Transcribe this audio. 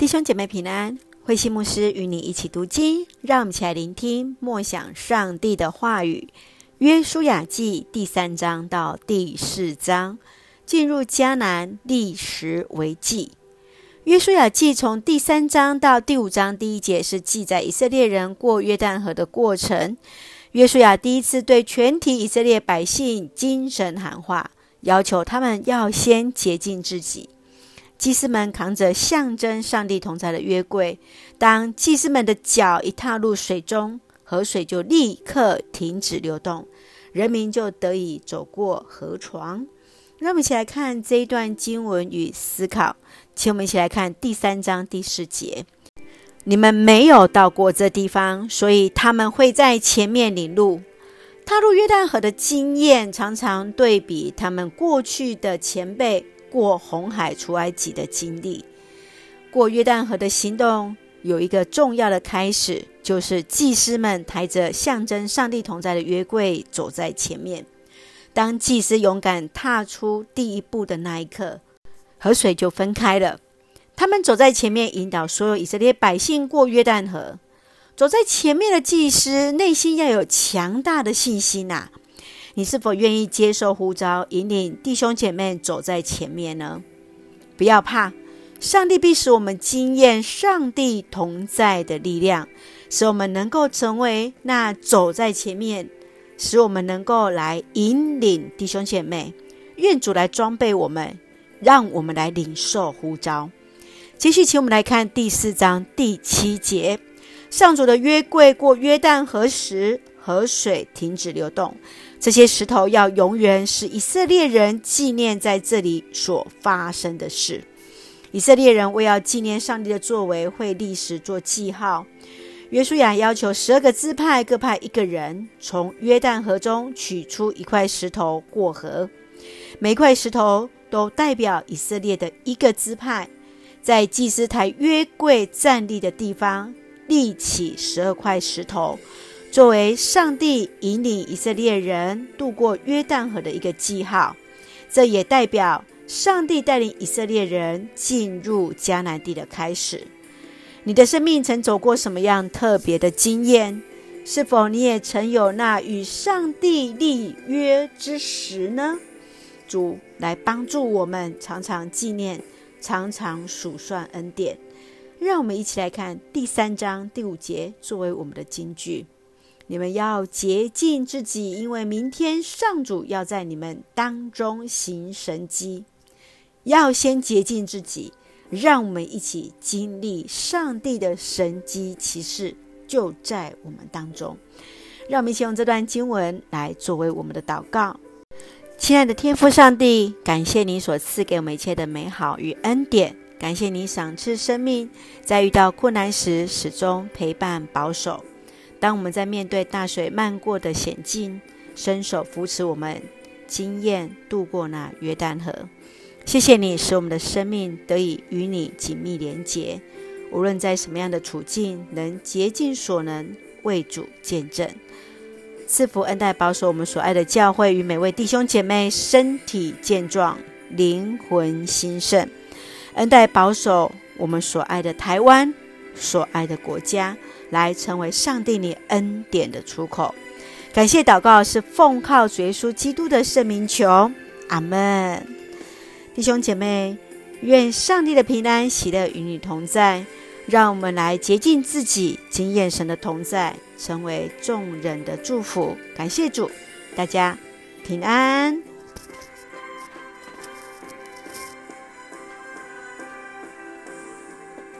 弟兄姐妹平安，慧馨牧师与你一起读经，让我们一起来聆听默想上帝的话语。约书亚记第三章到第四章，进入迦南历时为记。约书亚记从第三章到第五章第一节是记载以色列人过约旦河的过程。约书亚第一次对全体以色列百姓精神喊话，要求他们要先洁净自己。祭司们扛着象征上帝同在的约柜，当祭司们的脚一踏入水中，河水就立刻停止流动，人民就得以走过河床。让我们一起来看这一段经文与思考。请我们一起来看第三章第四节：你们没有到过这地方，所以他们会在前面领路。踏入约旦河的经验，常常对比他们过去的前辈。过红海出埃及的经历，过约旦河的行动有一个重要的开始，就是祭司们抬着象征上帝同在的约柜走在前面。当祭司勇敢踏出第一步的那一刻，河水就分开了。他们走在前面，引导所有以色列百姓过约旦河。走在前面的祭司内心要有强大的信心呐、你是否愿意接受呼召，引领弟兄姐妹走在前面呢？不要怕，上帝必使我们经验上帝同在的力量，使我们能够成为那走在前面，使我们能够来引领弟兄姐妹。愿主来装备我们，让我们来领受呼召。继续，请我们来看第四章第七节：上主的约柜过约旦河时，河水停止流动。这些石头要永远使以色列人纪念在这里所发生的事。以色列人为要纪念上帝的作为，会立时做记号。约书亚要求十二个支派各派一个人，从约旦河中取出一块石头过河。每块石头都代表以色列的一个支派，在祭司台约柜站立的地方立起十二块石头。作为上帝引领以色列人渡过约旦河的一个记号，这也代表上帝带领以色列人进入迦南地的开始。你的生命曾走过什么样特别的经验？是否你也曾有那与上帝立约之时呢？主来帮助我们，常常纪念，常常数算恩典。让我们一起来看第三章第五节，作为我们的金句。你们要洁净自己，因为明天上主要在你们当中行神迹。要先洁净自己，让我们一起经历上帝的神迹奇事，就在我们当中。让我们一起用这段经文来作为我们的祷告。亲爱的天父上帝，感谢你所赐给我们一切的美好与恩典，感谢你赏赐生命，在遇到困难时始终陪伴保守。当我们在面对大水漫过的险境，伸手扶持我们，经验渡过那约旦河。谢谢你，使我们的生命得以与你紧密连结。无论在什么样的处境，能竭尽所能为主见证。赐福恩待保守我们所爱的教会与每位弟兄姐妹身体健壮，灵魂兴盛。恩待保守我们所爱的台湾，所爱的国家。来成为上帝你恩典的出口，感谢祷告是奉靠主耶稣基督的圣名求，阿门。弟兄姐妹，愿上帝的平安喜乐与你同在，让我们来洁净自己，经验神的同在，成为众人的祝福。感谢主，大家平安。